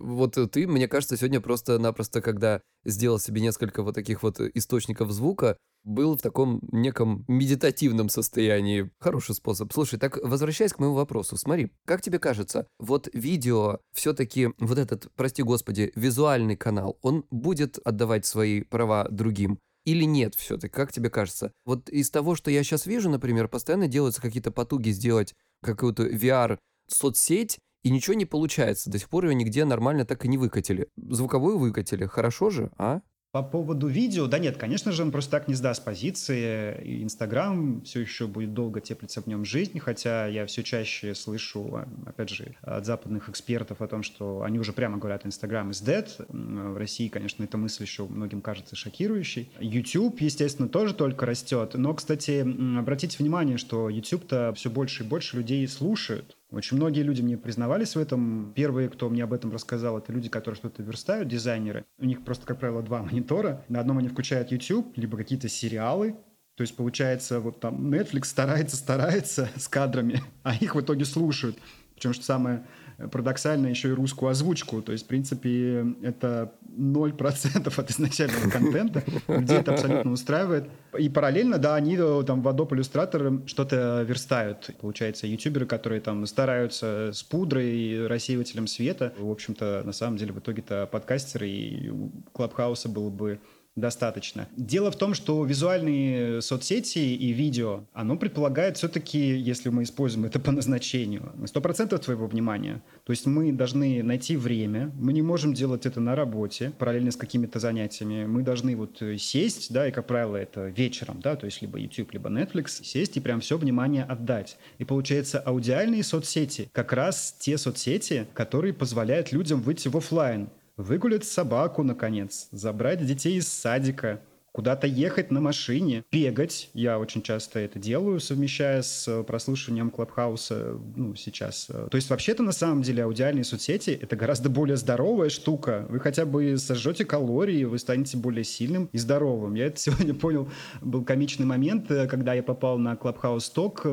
Speaker 2: Вот ты, мне кажется, сегодня просто-напросто, когда сделал себе несколько вот таких вот источников звука, был в таком неком медитативном состоянии. Хороший способ. Слушай, так возвращаясь к моему вопросу, смотри, как тебе кажется, вот видео все-таки, вот этот, прости господи, визуальный канал, он будет отдавать свои права другим? Или нет все-таки, как тебе кажется? Вот из того, что я сейчас вижу, например, постоянно делаются какие-то потуги сделать какую-то VR-соцсеть, и ничего не получается. До сих пор ее нигде нормально так и не выкатили. Звуковую выкатили. Хорошо же, а?
Speaker 1: По поводу видео, да нет, конечно же, он просто так не сдаст позиции. Инстаграм все еще будет долго теплиться в нем жизнь, хотя я все чаще слышу, опять же, от западных экспертов о том, что они уже прямо говорят, Инстаграм is dead. В России, конечно, эта мысль еще многим кажется шокирующей. YouTube, естественно, тоже только растет. Но, кстати, обратите внимание, что YouTube-то все больше и больше людей слушают. Очень многие люди мне признавались в этом. Первые, кто мне об этом рассказал, это люди, которые что-то верстают, дизайнеры. У них просто, как правило, два монитора. На одном они включают YouTube, либо какие-то сериалы, то есть, получается, вот там Netflix старается, старается с кадрами, а их в итоге слушают. Причем, что самое парадоксально, еще и русскую озвучку. То есть, в принципе, это 0% от изначального контента. Людей это абсолютно устраивает. И параллельно, да, они э, там в Adobe Illustrator что-то верстают. Получается, ютуберы, которые там стараются с пудрой и рассеивателем света. В общем-то, на самом деле, в итоге-то подкастеры и Клабхауса было бы достаточно. Дело в том, что визуальные соцсети и видео, оно предполагает все-таки, если мы используем это по назначению, на 100% твоего внимания. То есть мы должны найти время, мы не можем делать это на работе, параллельно с какими-то занятиями. Мы должны вот сесть, да, и, как правило, это вечером, да, то есть либо YouTube, либо Netflix, сесть и прям все внимание отдать. И получается, аудиальные соцсети как раз те соцсети, которые позволяют людям выйти в офлайн выгулять собаку, наконец, забрать детей из садика, куда-то ехать на машине, бегать. Я очень часто это делаю, совмещая с э, прослушиванием Клабхауса, ну, сейчас. То есть, вообще-то, на самом деле, аудиальные соцсети — это гораздо более здоровая штука. Вы хотя бы сожжете калории, вы станете более сильным и здоровым. Я это сегодня понял. Был комичный момент, э, когда я попал на Клабхаус talk,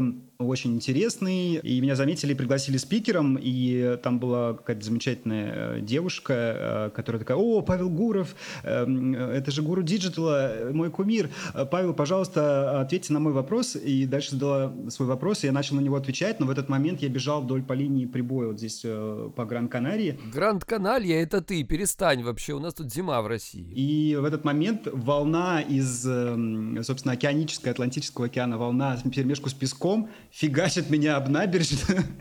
Speaker 1: очень интересный, и меня заметили пригласили спикером, и там была какая-то замечательная э, девушка, э, которая такая, о, Павел Гуров, эм, это же гуру диджитала, мой кумир. Павел, пожалуйста, ответьте на мой вопрос, и дальше задала свой вопрос, и я начал на него отвечать, но в этот момент я бежал вдоль по линии прибоя вот здесь э, по Гран-Канарии.
Speaker 2: Гран-Канария, это ты, перестань вообще, у нас тут зима в России.
Speaker 1: И в этот момент волна из, эм, собственно, океанического, Атлантического океана, волна вперемешку с песком фигачит меня об набережную.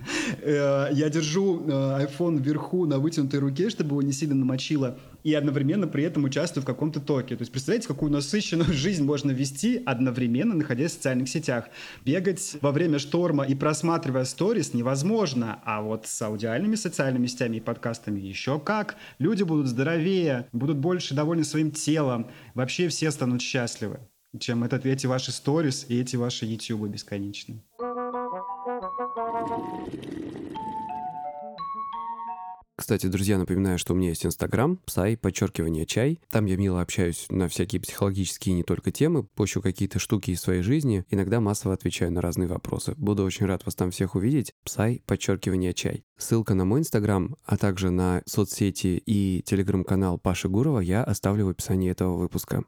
Speaker 1: Э, я держу э, iPhone вверху на вытянутой руке, чтобы его не сильно намочило, и одновременно при этом участвую в каком-то токе. То есть представляете, какую насыщенную жизнь можно вести одновременно, находясь в социальных сетях. Бегать во время шторма и просматривая сторис невозможно, а вот с аудиальными социальными сетями и подкастами еще как. Люди будут здоровее, будут больше довольны своим телом, вообще все станут счастливы чем этот, эти ваши сторис и эти ваши ютубы бесконечные.
Speaker 2: Кстати, друзья, напоминаю, что у меня есть Инстаграм, псай, подчеркивание чай. Там я мило общаюсь на всякие психологические не только темы, пощу какие-то штуки из своей жизни, иногда массово отвечаю на разные вопросы. Буду очень рад вас там всех увидеть. Псай, подчеркивание чай. Ссылка на мой Инстаграм, а также на соцсети и телеграм-канал Паши Гурова я оставлю в описании этого выпуска.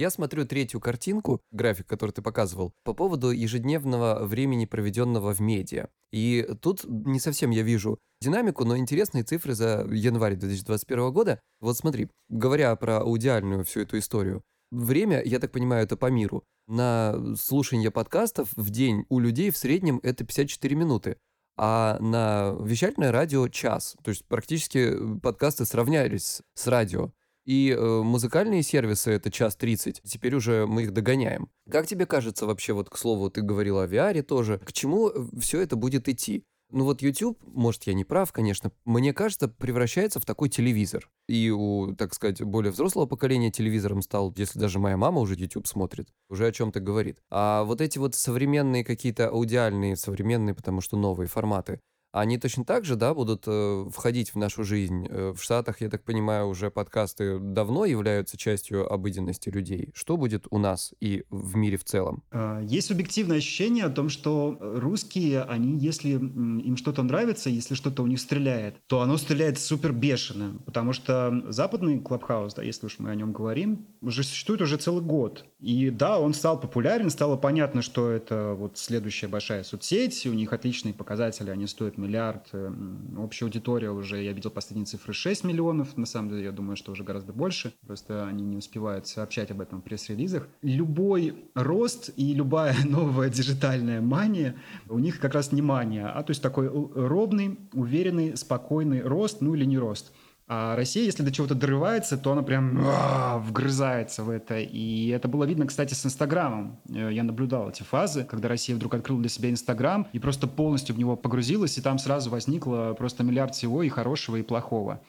Speaker 2: Я смотрю третью картинку, график, который ты показывал, по поводу ежедневного времени, проведенного в медиа. И тут не совсем я вижу динамику, но интересные цифры за январь 2021 года. Вот смотри, говоря про аудиальную всю эту историю, время, я так понимаю, это по миру. На слушание подкастов в день у людей в среднем это 54 минуты а на вещательное радио час. То есть практически подкасты сравнялись с радио. И э, музыкальные сервисы это час 30. Теперь уже мы их догоняем. Как тебе кажется вообще, вот к слову, ты говорил о VR тоже, к чему э, все это будет идти? Ну вот YouTube, может, я не прав, конечно, мне кажется, превращается в такой телевизор. И у, так сказать, более взрослого поколения телевизором стал, если даже моя мама уже YouTube смотрит, уже о чем-то говорит. А вот эти вот современные какие-то аудиальные, современные, потому что новые форматы, они точно так же, да, будут э, входить в нашу жизнь. Э, в Штатах, я так понимаю, уже подкасты давно являются частью обыденности людей. Что будет у нас и в мире в целом?
Speaker 1: А, есть субъективное ощущение о том, что русские, они, если им что-то нравится, если что-то у них стреляет, то оно стреляет супер бешено. Потому что западный клабхаус, да, если уж мы о нем говорим, уже существует уже целый год. И да, он стал популярен, стало понятно, что это вот следующая большая соцсеть, у них отличные показатели, они стоят миллиард. Э, общая аудитория уже, я видел последние цифры, 6 миллионов. На самом деле, я думаю, что уже гораздо больше. Просто они не успевают сообщать об этом в пресс-релизах. Любой рост и любая новая диджитальная мания, у них как раз не мания, а то есть такой ровный, уверенный, спокойный рост, ну или не рост. А Россия, если до чего-то дорывается, то она прям а, вгрызается в это. И это было видно, кстати, с Инстаграмом. Э, я наблюдал эти фазы, когда Россия вдруг открыла для себя Инстаграм и просто полностью в него погрузилась, и там сразу возникло просто миллиард всего и хорошего, и плохого.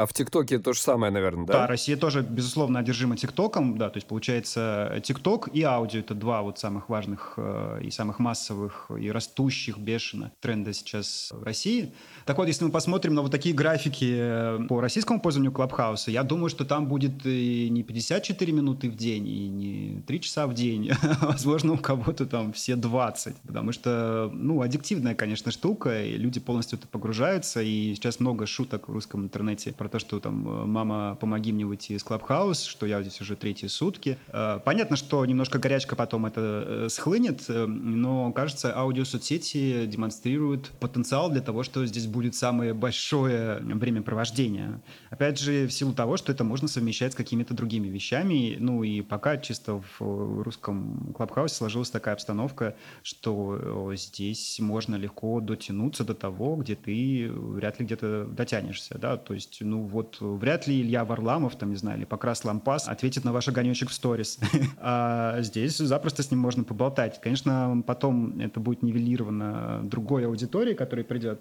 Speaker 2: А в ТикТоке то же самое, наверное, да?
Speaker 1: Да, Россия тоже, безусловно, одержима ТикТоком, да, то есть получается ТикТок и аудио – это два вот самых важных э, и самых массовых и растущих бешено тренда сейчас в России. Так вот, если мы посмотрим на вот такие графики э, по российскому пользованию Клабхауса, я думаю, что там будет и не 54 минуты в день, и не 3 часа в день, возможно, у кого-то там все 20, потому что, ну, аддиктивная, конечно, штука, и люди полностью это погружаются, и сейчас много шуток в русском интернете про то, что там э, «мама, помоги мне выйти из Клабхаус», что я здесь уже третьи сутки. Э, понятно, что немножко горячка потом это э, схлынет, но, кажется, аудиосоцсети демонстрируют потенциал для того, что здесь будет самое большое времяпровождение. Опять же, в силу того, что это можно совмещать с какими-то другими вещами. Ну и пока чисто в русском Клабхаусе сложилась такая обстановка, что здесь можно легко дотянуться до того, где ты вряд ли где-то дотянешься. Да? То есть, ну, вот вряд ли Илья Варламов, там, не знаю, или Покрас Лампас ответит на ваш огонечек в сторис. А здесь запросто с ним можно поболтать. Конечно, потом это будет нивелировано другой аудиторией, которая придет.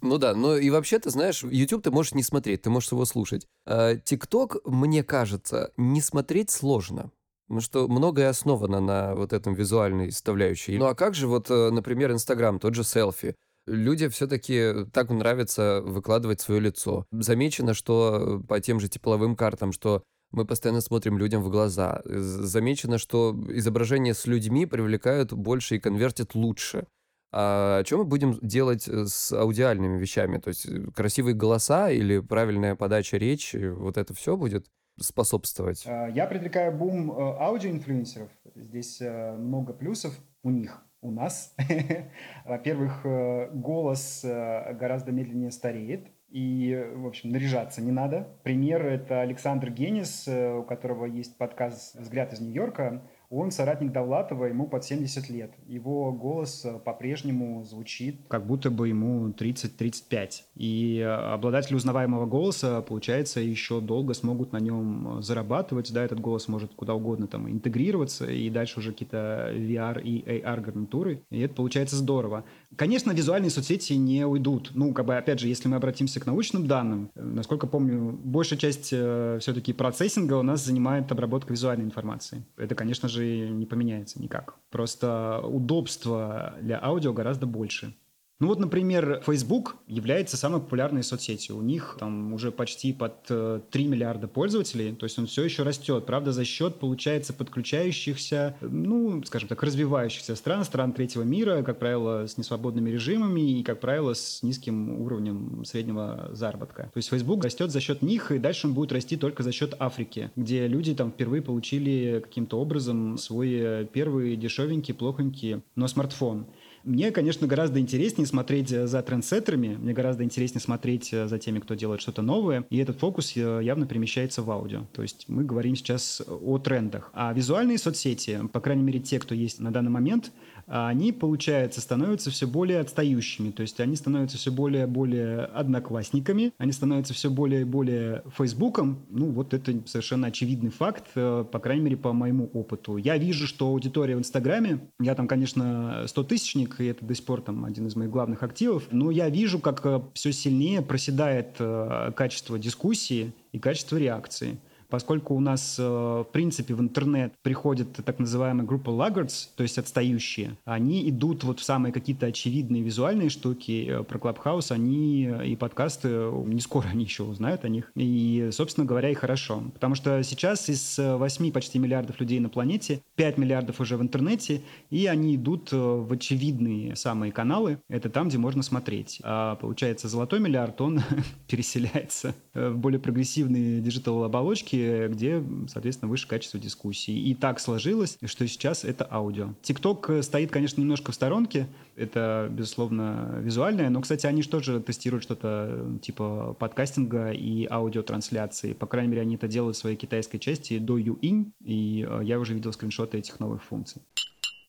Speaker 2: Ну да, но и вообще, ты знаешь, YouTube ты можешь не смотреть, ты можешь его слушать. А TikTok, мне кажется, не смотреть сложно. Потому что многое основано на вот этом визуальной составляющей. Ну а как же вот, э, например, Инстаграм, тот же селфи? Люди все-таки так нравится выкладывать свое лицо. Замечено, что по тем же тепловым картам, что мы постоянно смотрим людям в глаза. Замечено, что изображения с людьми привлекают больше и конвертят лучше. А что мы будем делать э, с аудиальными вещами? То есть э, красивые голоса или правильная подача речи, вот это все будет способствовать?
Speaker 1: Я предлагаю бум э, аудиоинфлюенсеров. Здесь много плюсов у них у нас. Во-первых, э, голос э, гораздо медленнее стареет, и, в общем, наряжаться не надо. Пример – это Александр Генис, э, у которого есть подкаст «Взгляд из Нью-Йорка». Он соратник Довлатова, ему под 70 лет. Его голос э, по-прежнему звучит, как будто бы ему 30-35. И э, обладатели узнаваемого голоса, получается, еще долго смогут на нем э, зарабатывать. Да, этот голос может куда угодно там интегрироваться, и дальше уже какие-то VR и AR гарнитуры. И это получается здорово. Конечно, визуальные соцсети не уйдут. Ну, как бы, опять же, если мы обратимся к научным данным, насколько помню, большая часть все-таки процессинга у нас занимает обработка визуальной информации. Это, конечно же, не поменяется никак. Просто удобства для аудио гораздо больше. Ну вот, например, Facebook является самой популярной соцсетью. У них там уже почти под 3 э, миллиарда пользователей, то есть он все еще растет. Правда, за счет, получается, подключающихся, ну, скажем так, развивающихся стран, стран третьего мира, как правило, с несвободными режимами и, как правило, с низким уровнем среднего заработка. То есть Facebook растет за счет них, и дальше он будет расти только за счет Африки, где люди там впервые получили каким-то образом свой первый дешевенький, плохонький, но смартфон. Мне, конечно, гораздо интереснее смотреть за трендсеттерами, мне гораздо интереснее смотреть за теми, кто делает что-то новое, и этот фокус э, явно перемещается в аудио. То есть мы говорим сейчас о трендах. А визуальные соцсети, по крайней мере те, кто есть на данный момент, они, получается, становятся все более отстающими. То есть они становятся все более и более одноклассниками, они становятся все более и более Фейсбуком. Ну, вот это совершенно очевидный факт, э, по крайней мере, по моему опыту. Я вижу, что аудитория в Инстаграме, я там, конечно, 100 тысячник, и это до сих пор там один из моих главных активов, но я вижу, как э, все сильнее проседает э, качество дискуссии и качество реакции. Поскольку у нас, э, в принципе, в интернет приходит так называемая группа laggards, то есть отстающие, они идут вот в самые какие-то очевидные визуальные штуки э, про Clubhouse, они и подкасты, не скоро они еще узнают о них. И, собственно говоря, и хорошо. Потому что сейчас из 8 почти миллиардов людей на планете, 5 миллиардов уже в интернете, и они идут в очевидные самые каналы. Это там, где можно смотреть. А получается, золотой миллиард, он переселяется в более прогрессивные диджитал-оболочки, где, соответственно, выше качество дискуссии. И так сложилось, что сейчас это аудио. ТикТок э, стоит, конечно, немножко в сторонке. Это, безусловно, визуальное. Но, кстати, они же тоже тестируют что-то э, типа подкастинга и аудиотрансляции. По крайней мере, они это делают в своей китайской части до Юинь. И э, я уже видел скриншоты этих новых функций.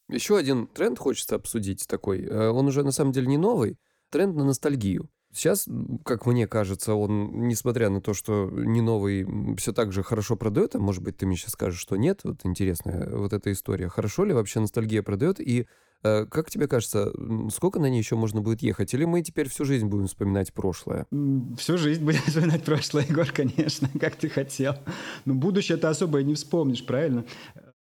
Speaker 2: Еще один тренд хочется обсудить такой. Он уже на самом деле не новый. Тренд на ностальгию. Сейчас, как мне кажется, он, несмотря на то, что не новый, все так же хорошо продает, а может быть, ты мне сейчас скажешь, что нет, вот интересная вот эта история. Хорошо ли вообще ностальгия продает, и э, как тебе кажется, сколько на ней еще можно будет ехать? Или мы теперь всю жизнь будем вспоминать прошлое?
Speaker 1: Всю жизнь будем вспоминать прошлое, Егор, конечно, как ты хотел. Но будущее ты особо и не вспомнишь, правильно?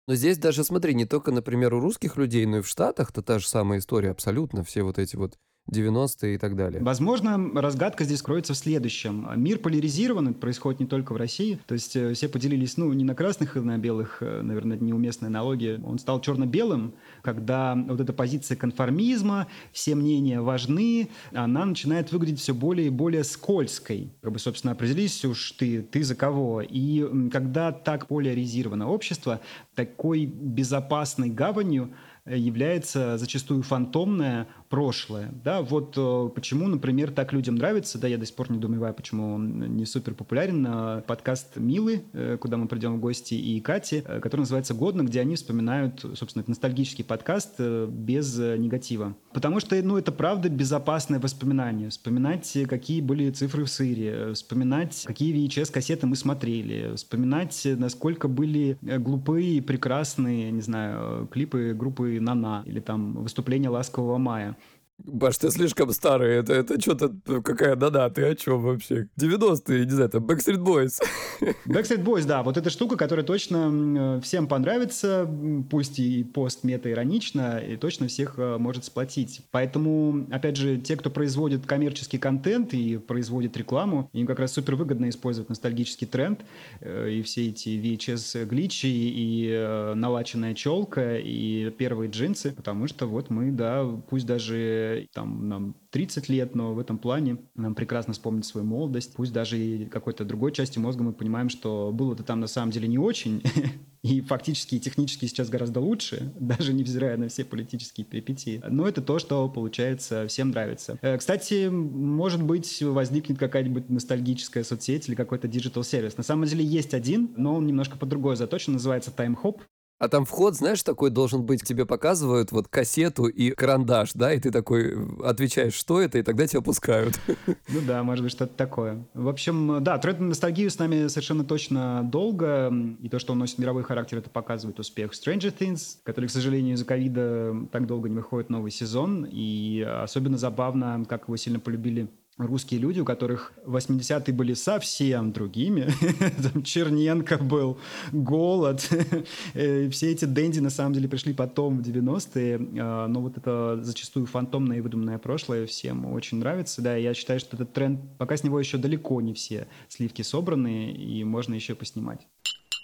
Speaker 2: Но здесь даже, смотри, не только, например, у русских людей, но и в Штатах-то та же самая история абсолютно. Все вот эти вот 90-е и так далее.
Speaker 1: Возможно, разгадка здесь кроется в следующем. Мир поляризирован, это происходит не только в России. То есть э, все поделились, ну, не на красных и на белых, э, наверное, это неуместная аналогия. Он стал черно-белым, когда вот эта позиция конформизма, все мнения важны, она начинает выглядеть все более и более скользкой. Как бы, собственно, определись уж ты, ты за кого. И когда так поляризировано общество, такой безопасной гаванью является зачастую фантомное прошлое. Да, вот э, почему, например, так людям нравится, да, я до сих пор не думаю, почему он не супер популярен, а подкаст Милы, э, куда мы придем в гости, и Кати, э, который называется «Годно», где они вспоминают, собственно, это ностальгический подкаст без негатива. Потому что, ну, это правда безопасное воспоминание. Вспоминать, какие были цифры в сыре, вспоминать, какие VHS-кассеты мы смотрели, вспоминать, насколько были глупые и прекрасные, не знаю, клипы группы «Нана» или там выступления «Ласкового мая».
Speaker 2: Баш, ты слишком старый, это, это что-то, какая да-да, ты о чем вообще? 90-е, не знаю, там, Backstreet Boys.
Speaker 1: Backstreet Boys, да, вот эта штука, которая точно всем понравится, пусть и пост-мета-иронично, и точно всех э, может сплотить. Поэтому, опять же, те, кто производит коммерческий контент и производит рекламу, им как раз супер выгодно использовать ностальгический тренд э, и все эти VHS-гличи, и э, налаченная челка, и первые джинсы, потому что вот мы, да, пусть даже там нам 30 лет, но в этом плане нам прекрасно вспомнить свою молодость. Пусть даже и какой-то другой части мозга мы понимаем, что было-то там на самом деле не очень, и фактически и технически сейчас гораздо лучше, даже невзирая на все политические перипетии. Но это то, что, получается, всем нравится. Э, кстати, может быть, возникнет какая-нибудь ностальгическая соцсеть или какой-то digital сервис. На самом деле есть один, но он немножко по другой заточен, называется Timehop.
Speaker 2: А там вход, знаешь, такой должен быть, тебе показывают вот кассету и карандаш, да, и ты такой отвечаешь, что это, и тогда тебя пускают.
Speaker 1: Ну да, может быть, что-то такое. В общем, да, тренд на ностальгию с нами совершенно точно долго, и то, что он носит мировой характер, это показывает успех Stranger Things, который, к сожалению, из-за ковида так долго не выходит новый сезон, и особенно забавно, как его сильно полюбили русские люди, у которых 80-е были совсем другими. Там Черненко был, Голод. Э, все эти дэнди на самом деле пришли потом, в 90-е. А, но вот это зачастую фантомное и выдуманное прошлое всем очень нравится. Да, я считаю, что этот тренд, пока с него еще далеко не все сливки собраны, и можно еще поснимать.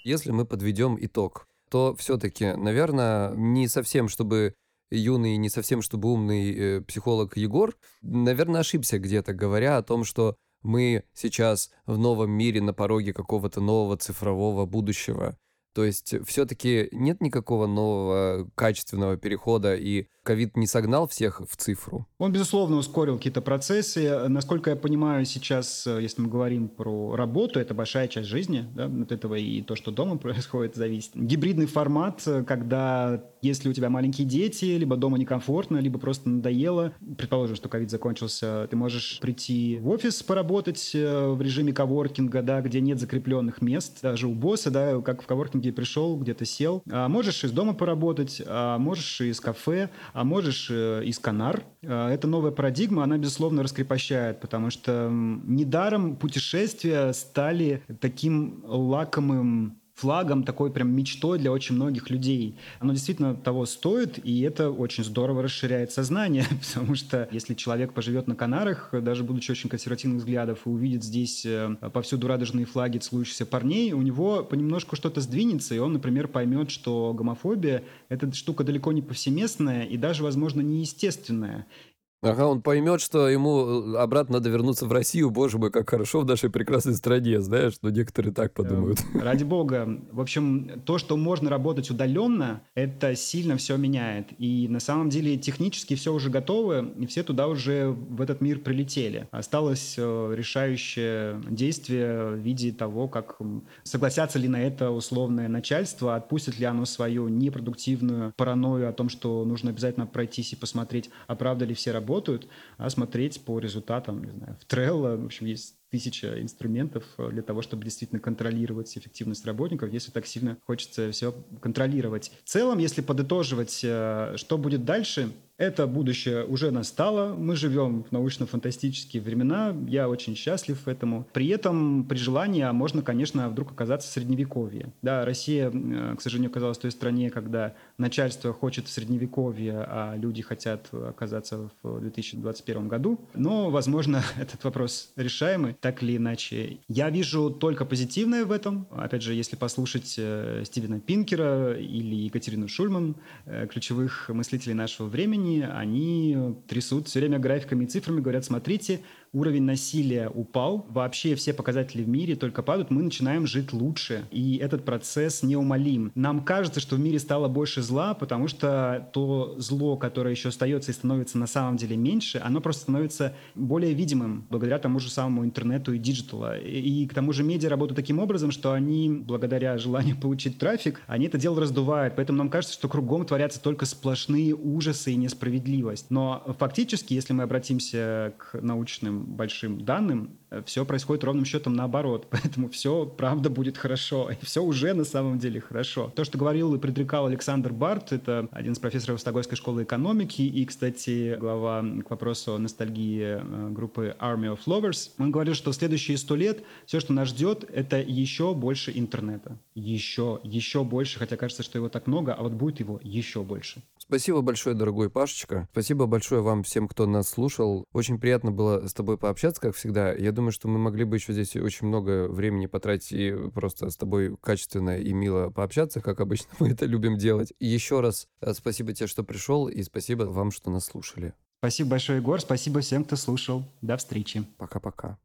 Speaker 2: Если мы подведем итог, то все-таки, наверное, не совсем, чтобы юный, не совсем чтобы умный э, психолог Егор, наверное, ошибся где-то, говоря о том, что мы сейчас в новом мире на пороге какого-то нового цифрового будущего. То есть все-таки нет никакого нового качественного перехода, и ковид не согнал всех в цифру?
Speaker 1: Он, безусловно, ускорил какие-то процессы. Насколько я понимаю, сейчас, если мы говорим про работу, это большая часть жизни, да, от этого и то, что дома происходит, зависит. Гибридный формат, когда Если у тебя маленькие дети, либо дома некомфортно, либо просто надоело, предположим, что ковид закончился, ты можешь прийти в офис поработать э, в режиме коворкинга, да, где нет закрепленных мест, даже у босса, да, как в коворкинге пришел, где-то сел. А можешь из дома поработать, а можешь из кафе, а можешь э, из канар. А, эта новая парадигма, она, безусловно, раскрепощает, потому что недаром путешествия стали таким лакомым флагом, такой прям мечтой для очень многих людей. Оно действительно того стоит, и это очень здорово расширяет сознание, потому что если человек поживет на Канарах, даже будучи очень консервативных взглядов, и увидит здесь э, повсюду радужные флаги целующихся парней, у него понемножку что-то сдвинется, и он, например, поймет, что гомофобия — это штука далеко не повсеместная и даже, возможно, неестественная.
Speaker 2: Ага, он поймет, что ему э, обратно надо вернуться в Россию. Боже мой, как хорошо в нашей прекрасной стране, знаешь, что некоторые так подумают.
Speaker 1: Эм, ради бога. В общем, то, что можно работать удаленно, это сильно все меняет. И на самом деле технически все уже готово, и все туда уже в этот мир прилетели. Осталось э, решающее действие в виде того, как согласятся ли на это условное начальство, отпустит ли оно свою непродуктивную паранойю о том, что нужно обязательно пройтись и посмотреть, а правда ли все работают работают, а смотреть по результатам, не знаю, в Trello, в общем, есть тысяча инструментов э, для того, чтобы действительно контролировать эффективность работников, если так сильно хочется все контролировать. В целом, если подытоживать, э, что будет дальше, это будущее уже настало. Мы живем в научно-фантастические времена. Я очень счастлив этому. При этом, при желании, а можно, конечно, вдруг оказаться в средневековье. Да, Россия, э, к сожалению, оказалась той стране, когда начальство хочет в средневековье, а люди хотят оказаться в 2021 году. Но, возможно, этот вопрос решаемый, так или иначе. Я вижу только позитивное в этом. Опять же, если послушать э, Стивена Пинкера или Екатерину Шульман, э, ключевых мыслителей нашего времени, они трясут все время графиками и цифрами, говорят, смотрите, уровень насилия упал, вообще все показатели в мире только падают, мы начинаем жить лучше. И этот процесс неумолим. Нам кажется, что в мире стало больше зла, потому что то зло, которое еще остается и становится на самом деле меньше, оно просто становится более видимым благодаря тому же самому интернету и диджиталу. И, и к тому же медиа работают таким образом, что они, благодаря желанию получить трафик, они это дело раздувают. Поэтому нам кажется, что кругом творятся только сплошные ужасы и несправедливость. Но фактически, если мы обратимся к научным большим данным, э, все происходит ровным счетом наоборот. Поэтому все, правда, будет хорошо. И все уже на самом деле хорошо. То, что говорил и предрекал Александр Барт, это один из профессоров Стокгольмской школы экономики и, кстати, глава к вопросу о ностальгии э, группы Army of Lovers. Он говорил, что следующие сто лет все, что нас ждет, это еще больше интернета. Еще, еще больше, хотя кажется, что его так много, а вот будет его еще больше.
Speaker 2: Спасибо большое, дорогой Пашечка. Спасибо большое вам всем, кто нас слушал. Очень приятно было с тобой пообщаться, как всегда. Я думаю, что мы могли бы еще здесь очень много времени потратить и просто с тобой качественно и мило пообщаться, как обычно мы это любим делать. И еще раз э, спасибо тебе, что пришел, и спасибо вам, что нас слушали.
Speaker 1: Спасибо большое, Егор. Спасибо всем, кто слушал. До встречи.
Speaker 2: Пока-пока.